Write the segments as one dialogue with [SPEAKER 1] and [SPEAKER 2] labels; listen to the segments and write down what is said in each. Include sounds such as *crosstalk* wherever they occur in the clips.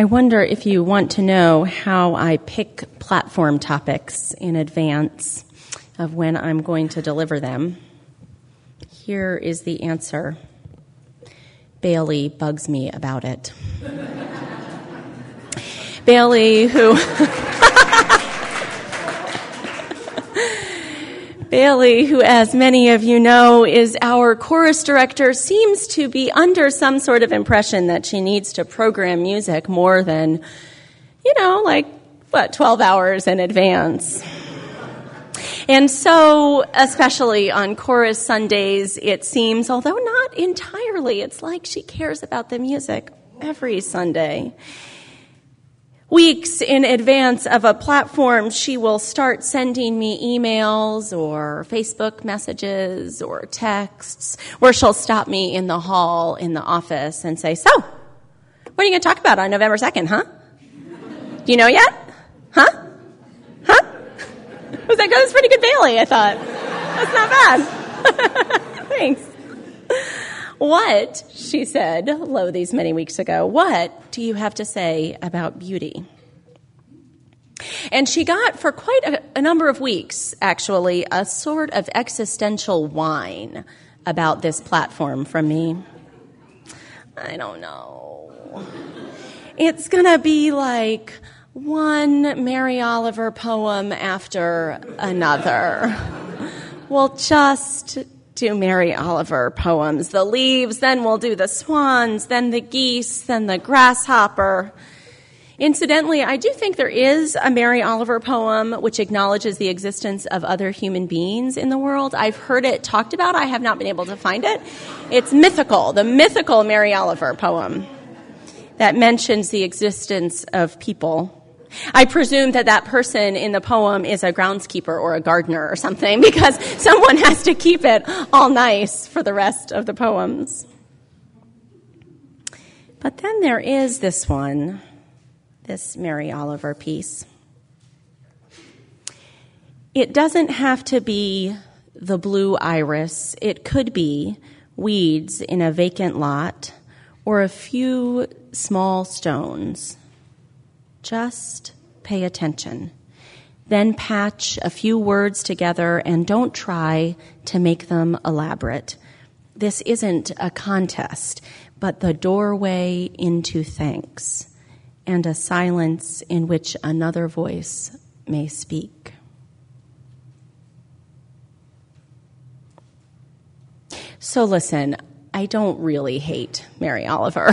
[SPEAKER 1] I wonder if you want to know how I pick platform topics in advance of when I'm going to deliver them. Here is the answer Bailey bugs me about it. *laughs* Bailey, who. *laughs* Bailey, who, as many of you know, is our chorus director, seems to be under some sort of impression that she needs to program music more than, you know, like, what, 12 hours in advance. And so, especially on chorus Sundays, it seems, although not entirely, it's like she cares about the music every Sunday weeks in advance of a platform, she will start sending me emails or Facebook messages or texts where she'll stop me in the hall in the office and say, So, what are you going to talk about on November 2nd, huh? Do you know yet? Huh? Huh? *laughs* Was that good? That's pretty good Bailey, I thought. That's not bad. *laughs* Thanks. What, she said, lo, these many weeks ago, what do you have to say about beauty? And she got, for quite a, a, number of weeks, actually, a sort of existential whine about this platform from me. I don't know. It's gonna be like one Mary Oliver poem after another. Well, just do Mary Oliver poems. The leaves, then we'll do the swans, then the geese, then the grasshopper. Incidentally, I do think there is a Mary Oliver poem which acknowledges the existence of other human beings in the world. I've heard it talked about. I have not been able to find it. It's mythical, the mythical Mary Oliver poem that mentions the existence of people I presume that that person in the poem is a groundskeeper or a gardener or something *laughs* because someone has to keep it all nice for the rest of the poems. But then there is this one, this Mary Oliver piece. It doesn't have to be the blue iris, it could be weeds in a vacant lot or a few small stones just pay attention. Then patch a few words together and don't try to make them elaborate. This isn't a contest, but the doorway into thanks and a silence in which another voice may speak. So, listen, I don't really hate Mary Oliver.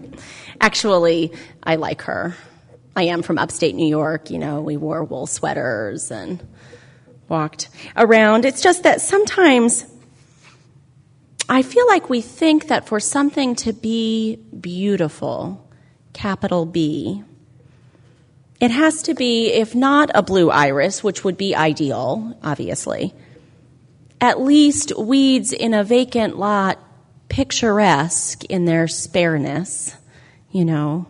[SPEAKER 1] *laughs* Actually, I like her. I am from upstate New York. You know, we wore wool sweaters and walked around. It's just that sometimes I feel like we think that for something to be beautiful, capital B, it has to be, if not a blue iris, which would be ideal, obviously, at least weeds in a vacant lot, picturesque in their spareness, you know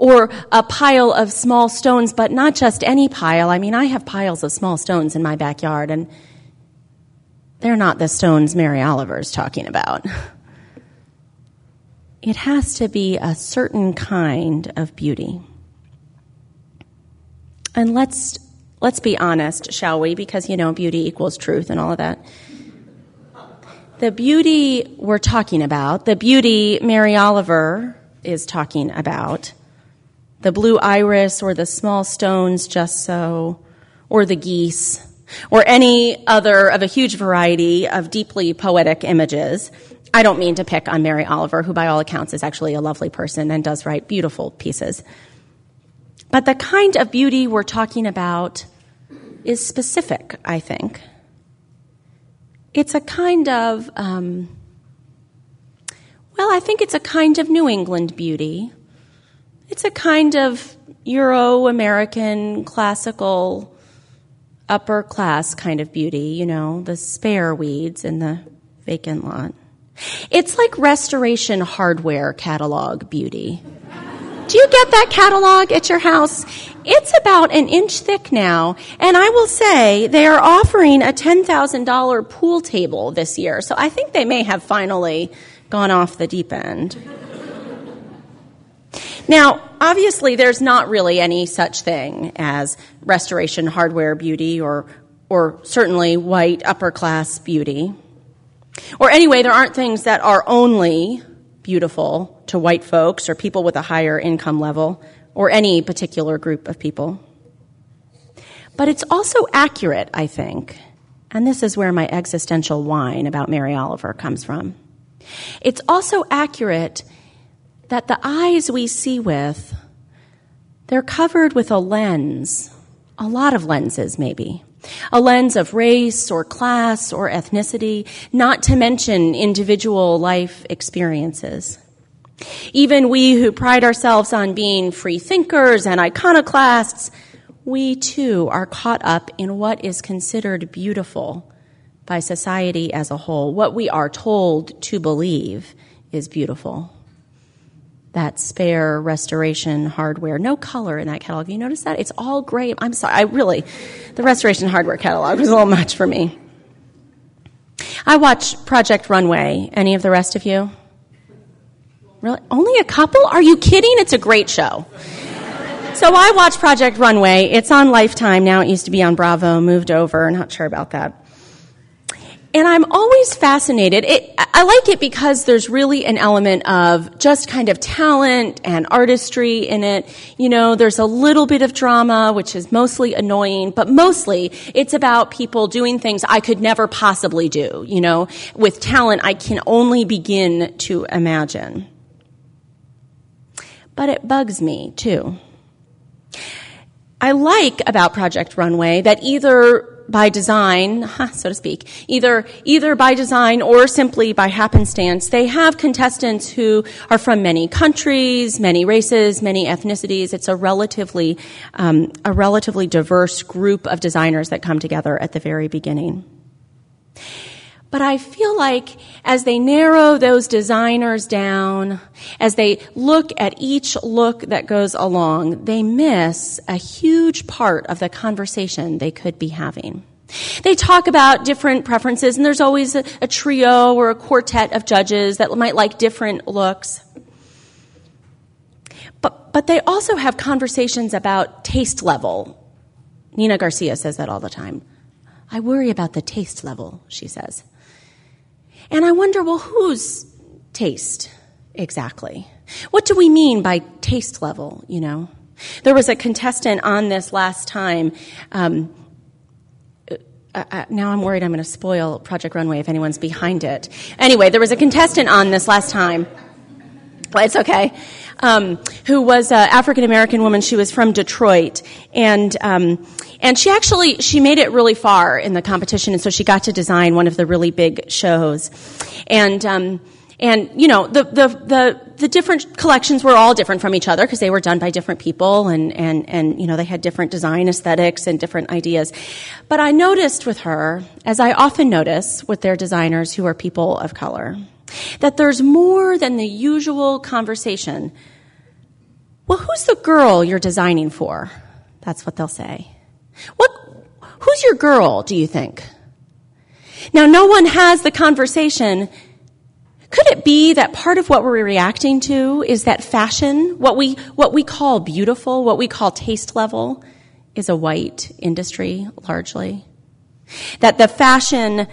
[SPEAKER 1] or a pile of small stones, but not just any pile. I mean, I have piles of small stones in my backyard, and they're not the stones Mary Oliver's talking about. *laughs* It has to be a certain kind of beauty. And let's let's be honest, shall we? Because you know, beauty equals truth and all of that. The beauty we're talking about, the beauty Mary Oliver is talking about, the blue iris or the small stones just so, or the geese, or any other of a huge variety of deeply poetic images. I don't mean to pick on Mary Oliver, who by all accounts is actually a lovely person and does write beautiful pieces. But the kind of beauty we're talking about is specific, I think. It's a kind of, um, well, I think it's a kind of New England beauty it's a kind of Euro American classical upper class kind of beauty, you know, the spare weeds in the vacant lot. It's like restoration hardware catalog beauty. Do you get that catalog at your house? It's about an inch thick now, and I will say they are offering a $10,000 pool table this year, so I think they may have finally gone off the deep end. Now, obviously, there's not really any such thing as restoration hardware beauty or, or certainly white upper class beauty. Or anyway, there aren't things that are only beautiful to white folks or people with a higher income level or any particular group of people. But it's also accurate, I think, and this is where my existential whine about Mary Oliver comes from. It's also accurate that the eyes we see with, they're covered with a lens, a lot of lenses maybe. A lens of race or class or ethnicity, not to mention individual life experiences. Even we who pride ourselves on being free thinkers and iconoclasts, we too are caught up in what is considered beautiful by society as a whole. What we are told to believe is beautiful. That spare restoration hardware, no color in that catalog. You notice that? It's all gray. I'm sorry, I really, the restoration hardware catalog was a little much for me. I watch Project Runway. Any of the rest of you? Really? Only a couple? Are you kidding? It's a great show. So I watch Project Runway. It's on Lifetime now. It used to be on Bravo, moved over. Not sure about that. And I'm always fascinated. It, I like it because there's really an element of just kind of talent and artistry in it. You know, there's a little bit of drama, which is mostly annoying, but mostly it's about people doing things I could never possibly do. You know, with talent I can only begin to imagine. But it bugs me too. I like about Project Runway that either by design, so to speak, either, either by design or simply by happenstance, they have contestants who are from many countries, many races, many ethnicities. It's a relatively, um, a relatively diverse group of designers that come together at the very beginning. But I feel like as they narrow those designers down, as they look at each look that goes along, they miss a huge part of the conversation they could be having. They talk about different preferences, and there's always a, a trio or a quartet of judges that might like different looks. But, but they also have conversations about taste level. Nina Garcia says that all the time. I worry about the taste level, she says. And I wonder, well, whose taste exactly? What do we mean by taste level, you know? There was a contestant on this last time. Um, uh, uh, now I'm worried I'm going to spoil Project Runway if anyone's behind it. Anyway, there was a contestant on this last time. Well, it's okay. Um, who was an African American woman. She was from Detroit, and um, and she actually, she made it really far in the competition, and so she got to design one of the really big shows. And, um, and you know the, the the the different collections were all different from each other because they were done by different people and and and you know they had different design aesthetics and different ideas. But i noticed with her as i often notice with their designers who are people of color that there's more than the usual conversation. Well who's the girl you're designing for? That's what they'll say what, who's your girl, do you think? Now, no one has the conversation. Could it be that part of what we're reacting to is that fashion, what we, what we call beautiful, what we call taste level, is a white industry largely? That the fashion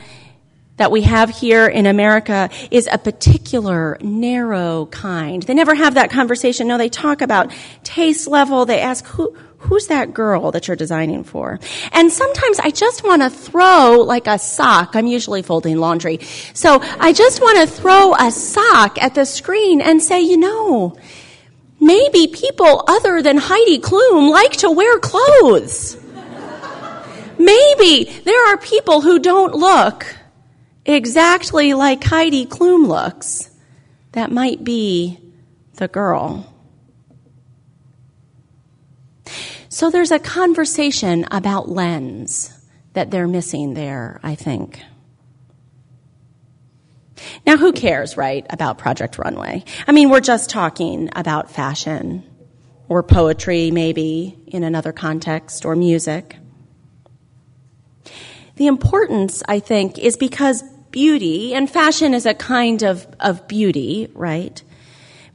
[SPEAKER 1] that we have here in America is a particular narrow kind. They never have that conversation. No, they talk about taste level. They ask who, who's that girl that you're designing for? And sometimes I just want to throw like a sock. I'm usually folding laundry. So I just want to throw a sock at the screen and say, you know, maybe people other than Heidi Klum like to wear clothes. maybe there are people who don't look exactly like Heidi Klum looks. That might be the girl. So there's a conversation about lens that they're missing there, I think. Now, who cares, right, about Project Runway? I mean, we're just talking about fashion or poetry, maybe, in another context, or music. The importance, I think, is because beauty, and fashion is a kind of, of beauty, right?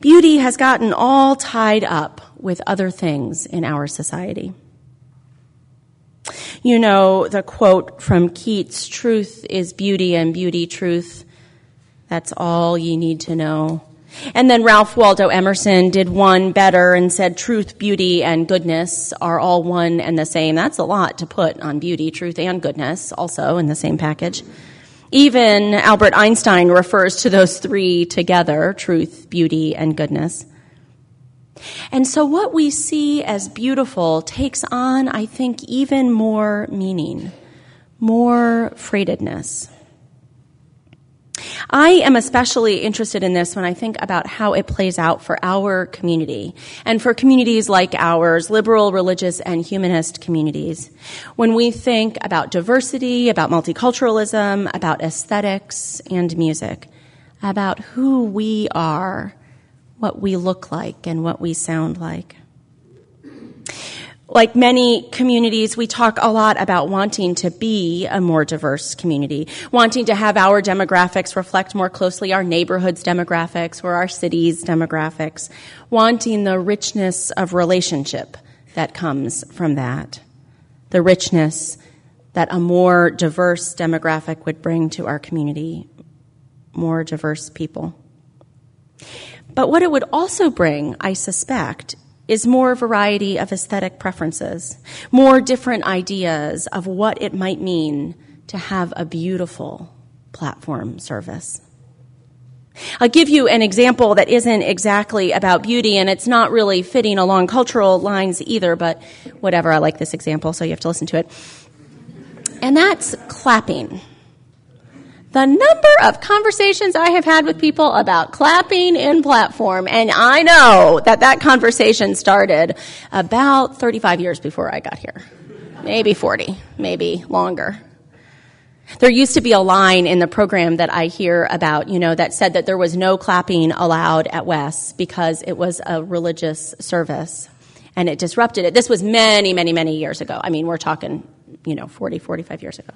[SPEAKER 1] Beauty has gotten all tied up with other things in our society. You know the quote from Keats truth is beauty and beauty truth. That's all you need to know. And then Ralph Waldo Emerson did one better and said truth, beauty, and goodness are all one and the same. That's a lot to put on beauty, truth, and goodness also in the same package. Even Albert Einstein refers to those three together, truth, beauty, and goodness. And so what we see as beautiful takes on, I think, even more meaning, more freightedness. I am especially interested in this when I think about how it plays out for our community and for communities like ours, liberal, religious, and humanist communities. When we think about diversity, about multiculturalism, about aesthetics and music, about who we are, what we look like, and what we sound like like many communities, we talk a lot about wanting to be a more diverse community, wanting to have our demographics reflect more closely our neighborhood's demographics or our city's demographics, wanting the richness of relationship that comes from that, the richness that a more diverse demographic would bring to our community, more diverse people. But what it would also bring, I suspect, is more variety of aesthetic preferences, more different ideas of what it might mean to have a beautiful platform service. I'll give you an example that isn't exactly about beauty and it's not really fitting along cultural lines either, but whatever, I like this example, so you have to listen to it. And that's clapping. The number of conversations I have had with people about clapping in platform, and I know that that conversation started about 35 years before I got here. Maybe 40, maybe longer. There used to be a line in the program that I hear about, you know, that said that there was no clapping allowed at Wes because it was a religious service and it disrupted it. This was many, many, many years ago. I mean, we're talking, you know, 40, 45 years ago.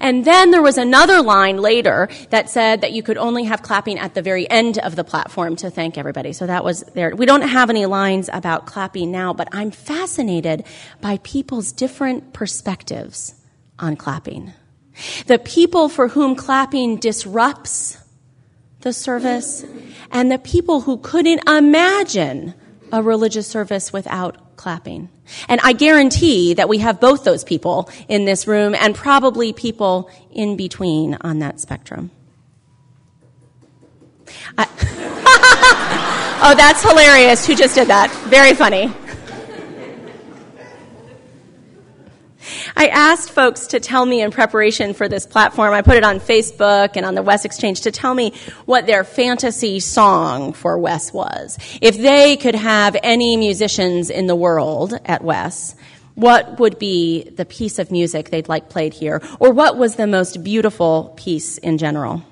[SPEAKER 1] And then there was another line later that said that you could only have clapping at the very end of the platform to thank everybody. So that was there. We don't have any lines about clapping now, but I'm fascinated by people's different perspectives on clapping. The people for whom clapping disrupts the service and the people who couldn't imagine a religious service without clapping. And I guarantee that we have both those people in this room and probably people in between on that spectrum. I- *laughs* oh, that's hilarious. Who just did that? Very funny. I asked folks to tell me in preparation for this platform, I put it on Facebook and on the Wes Exchange to tell me what their fantasy song for Wes was. If they could have any musicians in the world at Wes, what would be the piece of music they'd like played here? Or what was the most beautiful piece in general?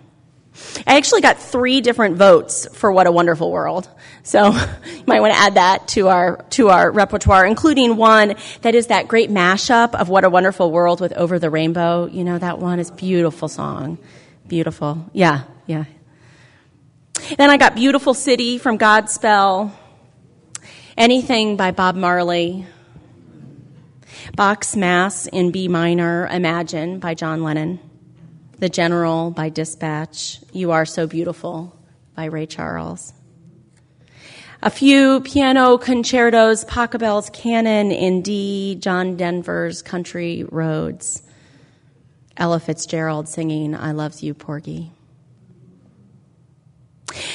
[SPEAKER 1] I actually got three different votes for What a Wonderful World. So *laughs* you might want to add that to our, to our repertoire, including one that is that great mashup of What a Wonderful World with Over the Rainbow. You know, that one is beautiful song. Beautiful. Yeah, yeah. Then I got Beautiful City from Godspell. Anything by Bob Marley. Bach's Mass in B minor, Imagine by John Lennon. The General by Dispatch, You Are So Beautiful by Ray Charles. A few piano concertos, Pachelbel's Canon in D, John Denver's Country Roads, Ella Fitzgerald singing I Love You, Porgy.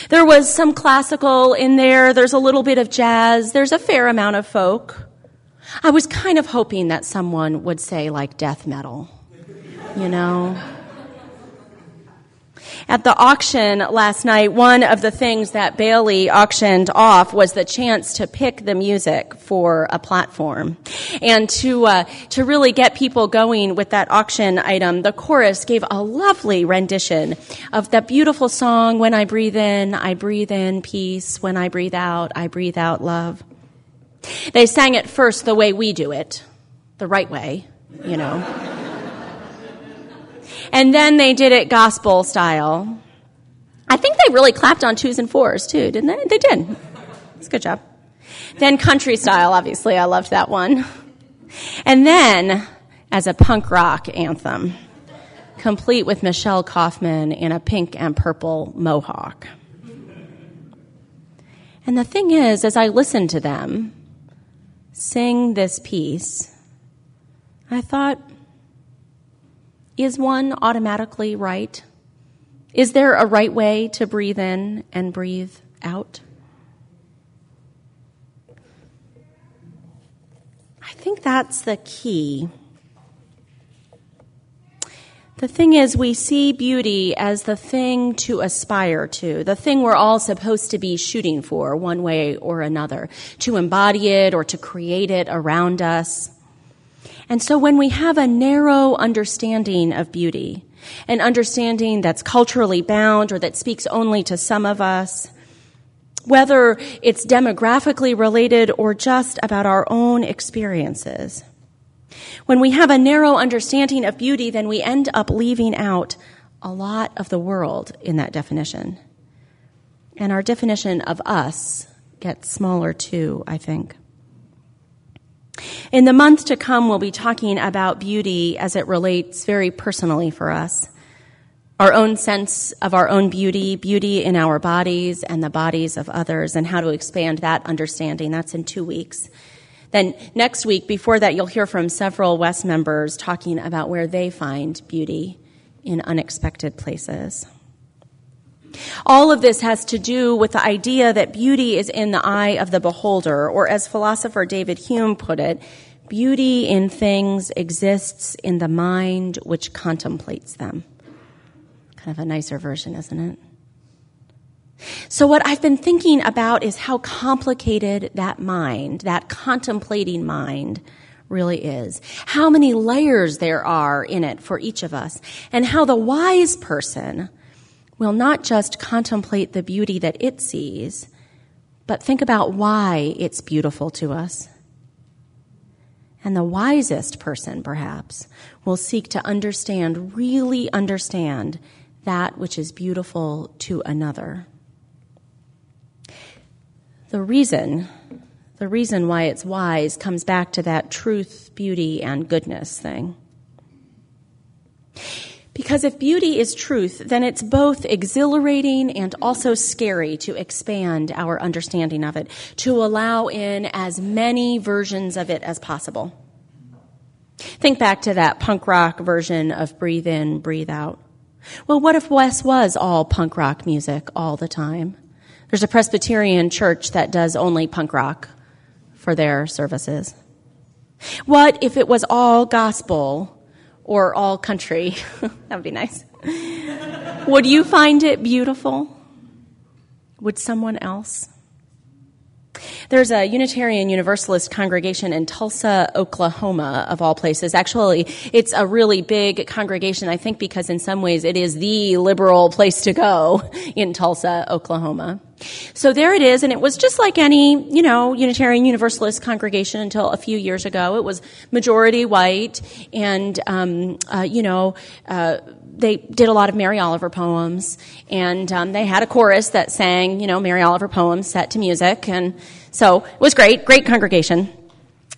[SPEAKER 1] There was some classical in there, there's a little bit of jazz, there's a fair amount of folk. I was kind of hoping that someone would say like death metal, you know? At the auction last night, one of the things that Bailey auctioned off was the chance to pick the music for a platform. And to, uh, to really get people going with that auction item, the chorus gave a lovely rendition of that beautiful song, When I Breathe In, I Breathe In Peace. When I Breathe Out, I Breathe Out Love. They sang it first the way we do it, the right way, you know. And then they did it gospel style. I think they really clapped on twos and fours too, didn't they? They did. It's a good job. then country style, obviously, I loved that one. And then as a punk rock anthem, complete with Michelle Kaufman in a pink and purple mohawk. And the thing is, as I listened to them sing this piece, I thought, is one automatically right? Is there a right way to breathe in and breathe out? I think that's the key. The thing is, we see beauty as the thing to aspire to, the thing we're all supposed to be shooting for, one way or another, to embody it or to create it around us. And so when we have a narrow understanding of beauty, an understanding that's culturally bound or that speaks only to some of us, whether it's demographically related or just about our own experiences. When we have a narrow understanding of beauty, then we end up leaving out a lot of the world in that definition. And our definition of us gets smaller too, I think. In the month to come, we'll be talking about beauty as it relates very personally for us. Our own sense of our own beauty, beauty in our bodies and the bodies of others, and how to expand that understanding. That's in two weeks. Then next week, before that, you'll hear from several Wes members talking about where they find beauty in unexpected places. All of this has to do with the idea that beauty is in the eye of the beholder, or as philosopher David Hume put it, beauty in things exists in the mind which contemplates them. Kind of a nicer version, isn't it? So what I've been thinking about is how complicated that mind, that contemplating mind, really is. How many layers there are in it for each of us. And how the wise person will not just contemplate the beauty that it sees, but think about why it's beautiful to us. And the wisest person, perhaps, will seek to understand, really understand that which is beautiful to another. The reason, the reason why it's wise comes back to that truth, beauty, and goodness thing. Because if beauty is truth, then it's both exhilarating and also scary to expand our understanding of it, to allow in as many versions of it as possible. Think back to that punk rock version of breathe in, breathe out. Well, what if Wes was all punk rock music all the time? There's a Presbyterian church that does only punk rock for their services. What if it was all gospel or all country? *laughs* that would be nice. would you find it beautiful? Would someone else? There's a Unitarian Universalist congregation in Tulsa, Oklahoma, of all places. Actually, it's a really big congregation, I think, because in some ways it is the liberal place to go *laughs* in Tulsa, Oklahoma. So there it is, and it was just like any, you know, Unitarian Universalist congregation until a few years ago. It was majority white, and um, uh, you know, uh, they did a lot of Mary Oliver poems, and um, they had a chorus that sang, you know, Mary Oliver poems set to music, and so it was great, great congregation.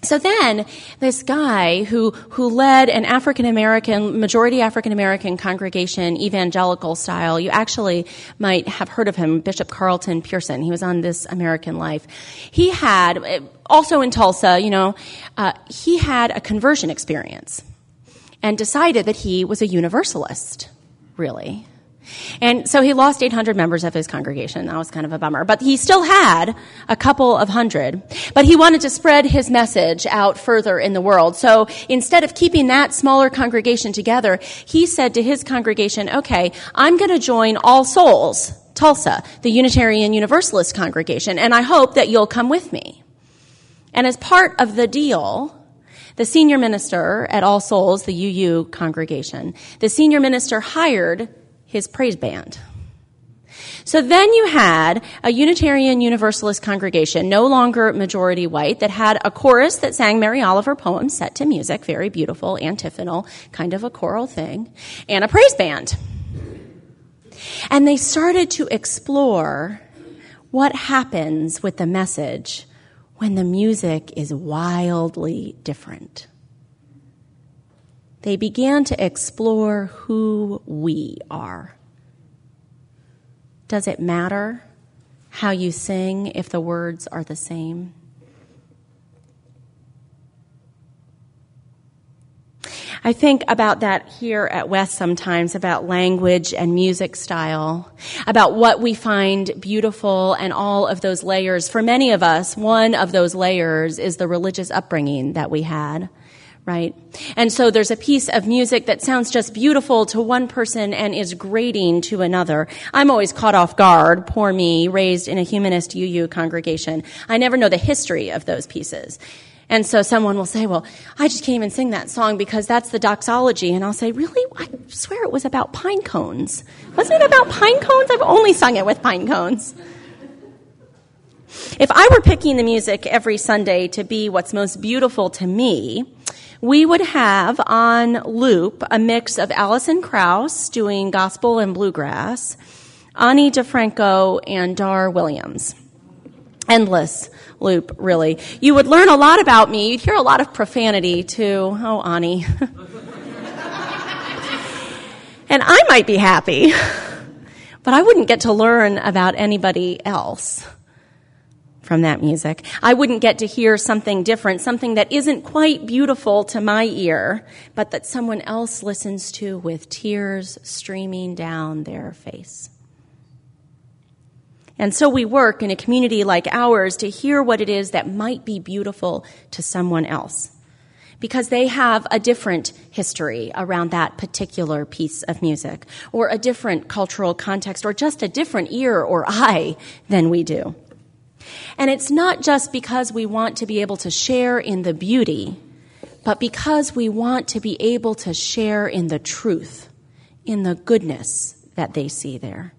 [SPEAKER 1] So then, this guy who, who led an African American, majority African American congregation, evangelical style, you actually might have heard of him, Bishop Carlton Pearson. He was on This American Life. He had, also in Tulsa, you know, uh, he had a conversion experience and decided that he was a universalist, really. And so he lost 800 members of his congregation. That was kind of a bummer. But he still had a couple of hundred. But he wanted to spread his message out further in the world. So instead of keeping that smaller congregation together, he said to his congregation, okay, I'm going to join All Souls, Tulsa, the Unitarian Universalist congregation, and I hope that you'll come with me. And as part of the deal, the senior minister at All Souls, the UU congregation, the senior minister hired his praise band. So then you had a Unitarian Universalist congregation, no longer majority white, that had a chorus that sang Mary Oliver poems set to music, very beautiful, antiphonal, kind of a choral thing, and a praise band. And they started to explore what happens with the message when the music is wildly different. They began to explore who we are. Does it matter how you sing if the words are the same? I think about that here at Wes sometimes about language and music style, about what we find beautiful and all of those layers. For many of us, one of those layers is the religious upbringing that we had right? And so there's a piece of music that sounds just beautiful to one person and is grating to another. I'm always caught off guard, poor me, raised in a humanist UU congregation. I never know the history of those pieces. And so someone will say, well, I just can't even sing that song because that's the doxology. And I'll say, really? I swear it was about pine cones. Wasn't it about pine cones? I've only sung it with pine cones. If I were picking the music every Sunday to be what's most beautiful to me, we would have on loop a mix of Alison Krauss doing gospel and bluegrass, Ani DiFranco, and Dar Williams. Endless loop, really. You would learn a lot about me. You'd hear a lot of profanity too. Oh, Ani. *laughs* and I might be happy, *laughs* but I wouldn't get to learn about anybody else from that music. I wouldn't get to hear something different, something that isn't quite beautiful to my ear, but that someone else listens to with tears streaming down their face. And so we work in a community like ours to hear what it is that might be beautiful to someone else. Because they have a different history around that particular piece of music, or a different cultural context, or just a different ear or eye than we do. And it's not just because we want to be able to share in the beauty, but because we want to be able to share in the truth, in the goodness that they see there.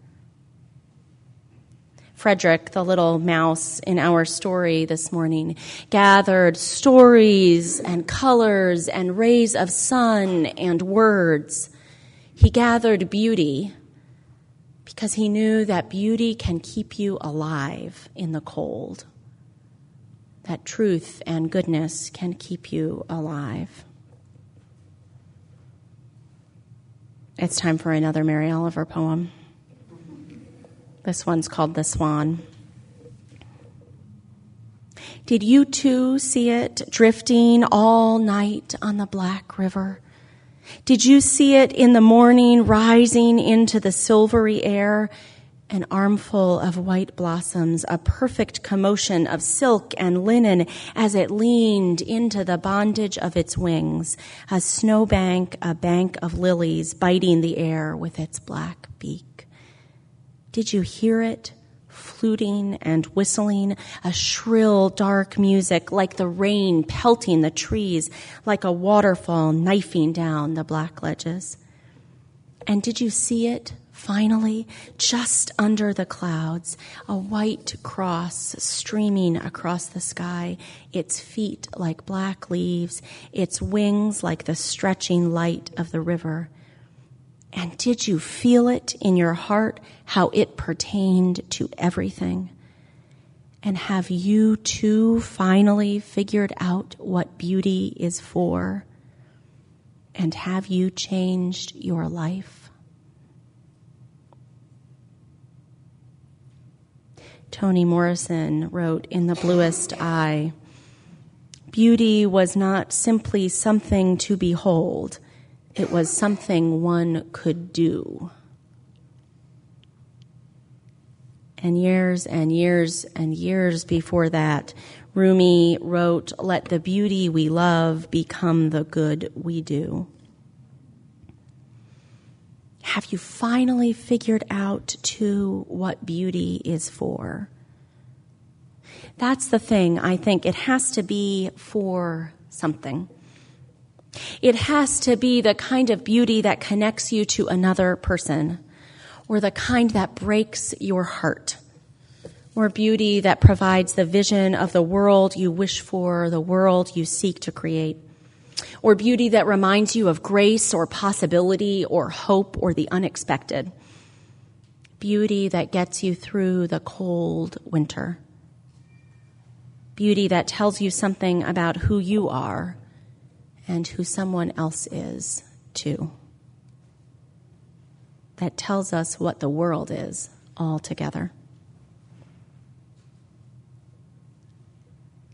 [SPEAKER 1] Frederick, the little mouse in our story this morning, gathered stories and colors and rays of sun and words. He gathered beauty because he knew that beauty can keep you alive in the cold. That truth and goodness can keep you alive. It's time for another Mary Oliver poem. This one's called The Swan. Did you too see it drifting all night on the Black River? Did you see it in the morning rising into the silvery air? An armful of white blossoms, a perfect commotion of silk and linen as it leaned into the bondage of its wings, a snowbank, a bank of lilies biting the air with its black beak. Did you hear it? Fluting and whistling, a shrill, dark music like the rain pelting the trees, like a waterfall knifing down the black ledges. And did you see it? Finally, just under the clouds, a white cross streaming across the sky, its feet like black leaves, its wings like the stretching light of the river. And did you feel it in your heart how it pertained to everything? And have you too finally figured out what beauty is for? And have you changed your life? Toni Morrison wrote in The Bluest Eye Beauty was not simply something to behold it was something one could do. And years and years and years before that, Rumi wrote, Let the beauty we love become the good we do. Have you finally figured out, too, what beauty is for? That's the thing, I think. It has to be for something. It has to be the kind of beauty that connects you to another person, or the kind that breaks your heart, or beauty that provides the vision of the world you wish for, the world you seek to create, or beauty that reminds you of grace or possibility or hope or the unexpected, beauty that gets you through the cold winter. beauty that tells you something about who you are and who someone else is, too. That tells us what the world is altogether.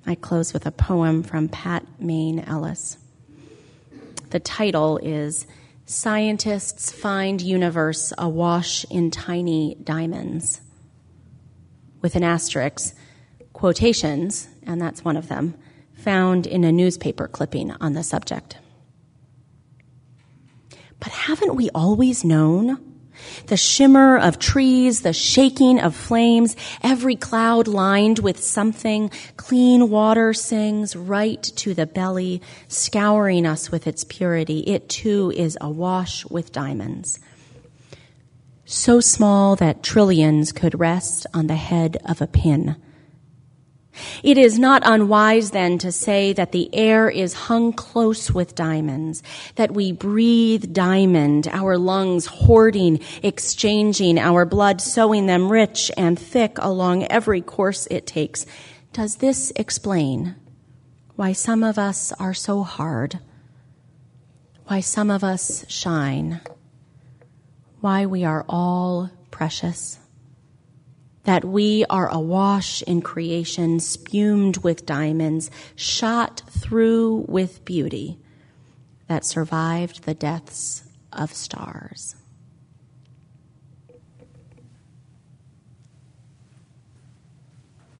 [SPEAKER 1] I close with a poem from Pat Main Ellis. The title is Scientists Find Universe Awash in Tiny Diamonds. With an asterisk, quotations, and that's one of them, found in a newspaper clipping on the subject. But haven't we always known? The shimmer of trees, the shaking of flames, every cloud lined with something, clean water sings right to the belly, scouring us with its purity. It too is awash with diamonds. So small that trillions could rest on the head of a pin it is not unwise then to say that the air is hung close with diamonds, that we breathe diamond, our lungs hoarding, exchanging, our blood sowing them rich and thick along every course it takes. Does this explain why some of us are so hard? Why some of us shine? Why we are all precious? That we are awash in creation, spumed with diamonds, shot through with beauty, that survived the deaths of stars.